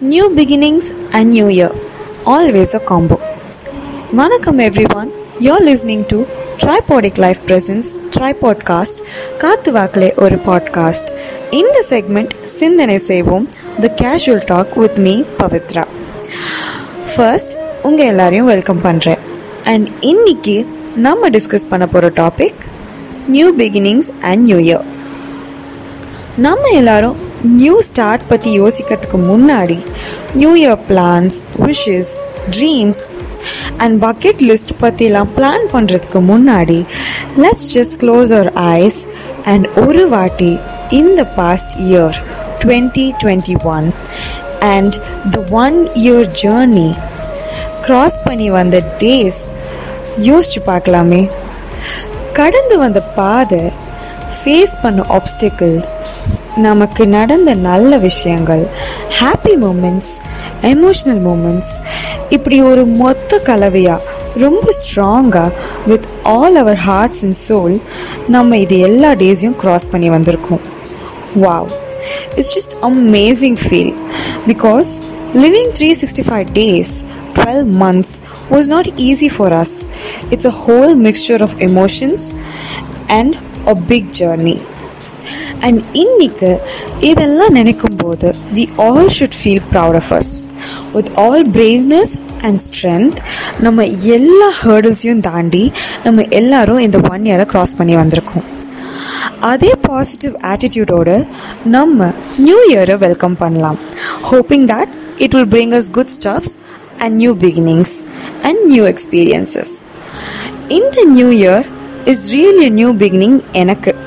New beginnings and new year always a combo வணக்கம் every one You're listening to tripodic life Presents tripodcast காத்து வாக்கிலே ஒரு podcast இந்த segment சிந்தனை செய்வோம் the casual talk with me Pavithra. First உங்கள் எல்லாரையும் வெல்கம் பண்ணுறேன் அண்ட் இன்னைக்கு நம்ம டிஸ்கஸ் பண்ண போகிற topic new beginnings and new year நம்ம எல்லாரும் நியூ ஸ்டார்ட் பற்றி யோசிக்கிறதுக்கு முன்னாடி new year plans wishes dreams and bucket list பற்றிலாம் பிளான் பண்ணுறதுக்கு முன்னாடி let's just close our eyes and ஒரு வாட்டி இந்த past year twenty twenty one and the one year journey cross பண்ணி வந்த டேஸ் யோசிச்சு பார்க்கலாமே. கடந்து வந்த பாதை ஃபேஸ் பண்ண ஆப்ஸ்டிக்கிள்ஸ் நமக்கு நடந்த நல்ல விஷயங்கள் ஹாப்பி மூமெண்ட்ஸ் எமோஷ்னல் மூமெண்ட்ஸ் இப்படி ஒரு மொத்த கலவையாக ரொம்ப ஸ்ட்ராங்காக with all our hearts and soul நம்ம இது எல்லா டேஸையும் க்ராஸ் பண்ணி வந்திருக்கோம் wow it's just amazing feel because living three sixty five days 12 months was not easy for us. It's a whole mixture of emotions and a big journey. And இன்னைக்கு இதெல்லாம் நினைக்கும் போது we all should feel proud of us with all braveness and strength நம்ம எல்லா ஹேர்டில்ஸையும் தாண்டி நம்ம எல்லாரும் இந்த ஒன் இயரை க்ராஸ் பண்ணி வந்திருக்கோம். அதே பாசிட்டிவ் ஆட்டிடியூடோடு நம்ம நியூ இயரை வெல்கம் பண்ணலாம். Hoping that it will bring us good stuffs and new beginnings and new experiences இந்த new year is really new beginning எனக்கு.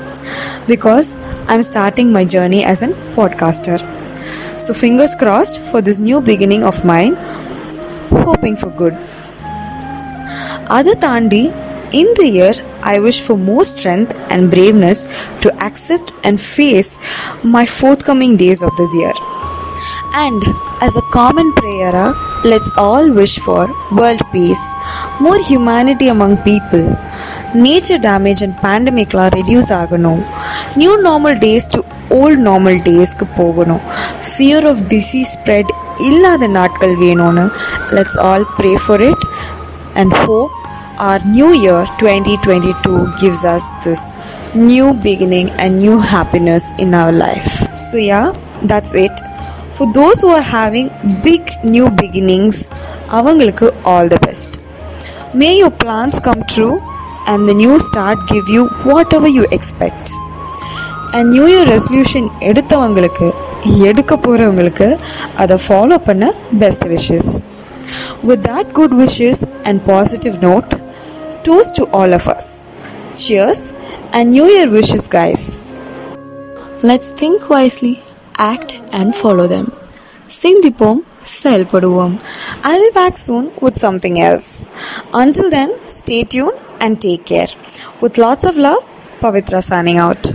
because I'm starting my journey as a podcaster. So, fingers crossed for this new beginning of mine, hoping for good. Other Tandi, in the year, I wish for more strength and braveness to accept and face my forthcoming days of this year. And as a common prayer, let's all wish for world peace, more humanity among people, nature damage and பேண்டமிக்லாம் reduce ஆகணும் new normal days to old normal டேஸ்க்கு போகணும் fear of disease spread இல்லாத நாட்கள் வேணும்னு let's all pray for it and hope our new year twenty twenty two gives us this new beginning and new happiness in our life so yeah that's it for those who are having big new beginnings அவங்களுக்கு all the best may your plans come true and the new start give you whatever you expect and new year resolution எடுத்தவங்களுக்கு எடுக்க போகிறவங்களுக்கு அதை follow பண்ண best wishes with that good wishes and positive note doses to all of us cheers and new year wishes guys let's think wisely act and follow them சிந்திப்போம் செயல்படுவோம் I will back soon with something else until then stay tune and take care. With lots of love, Pavitra signing out.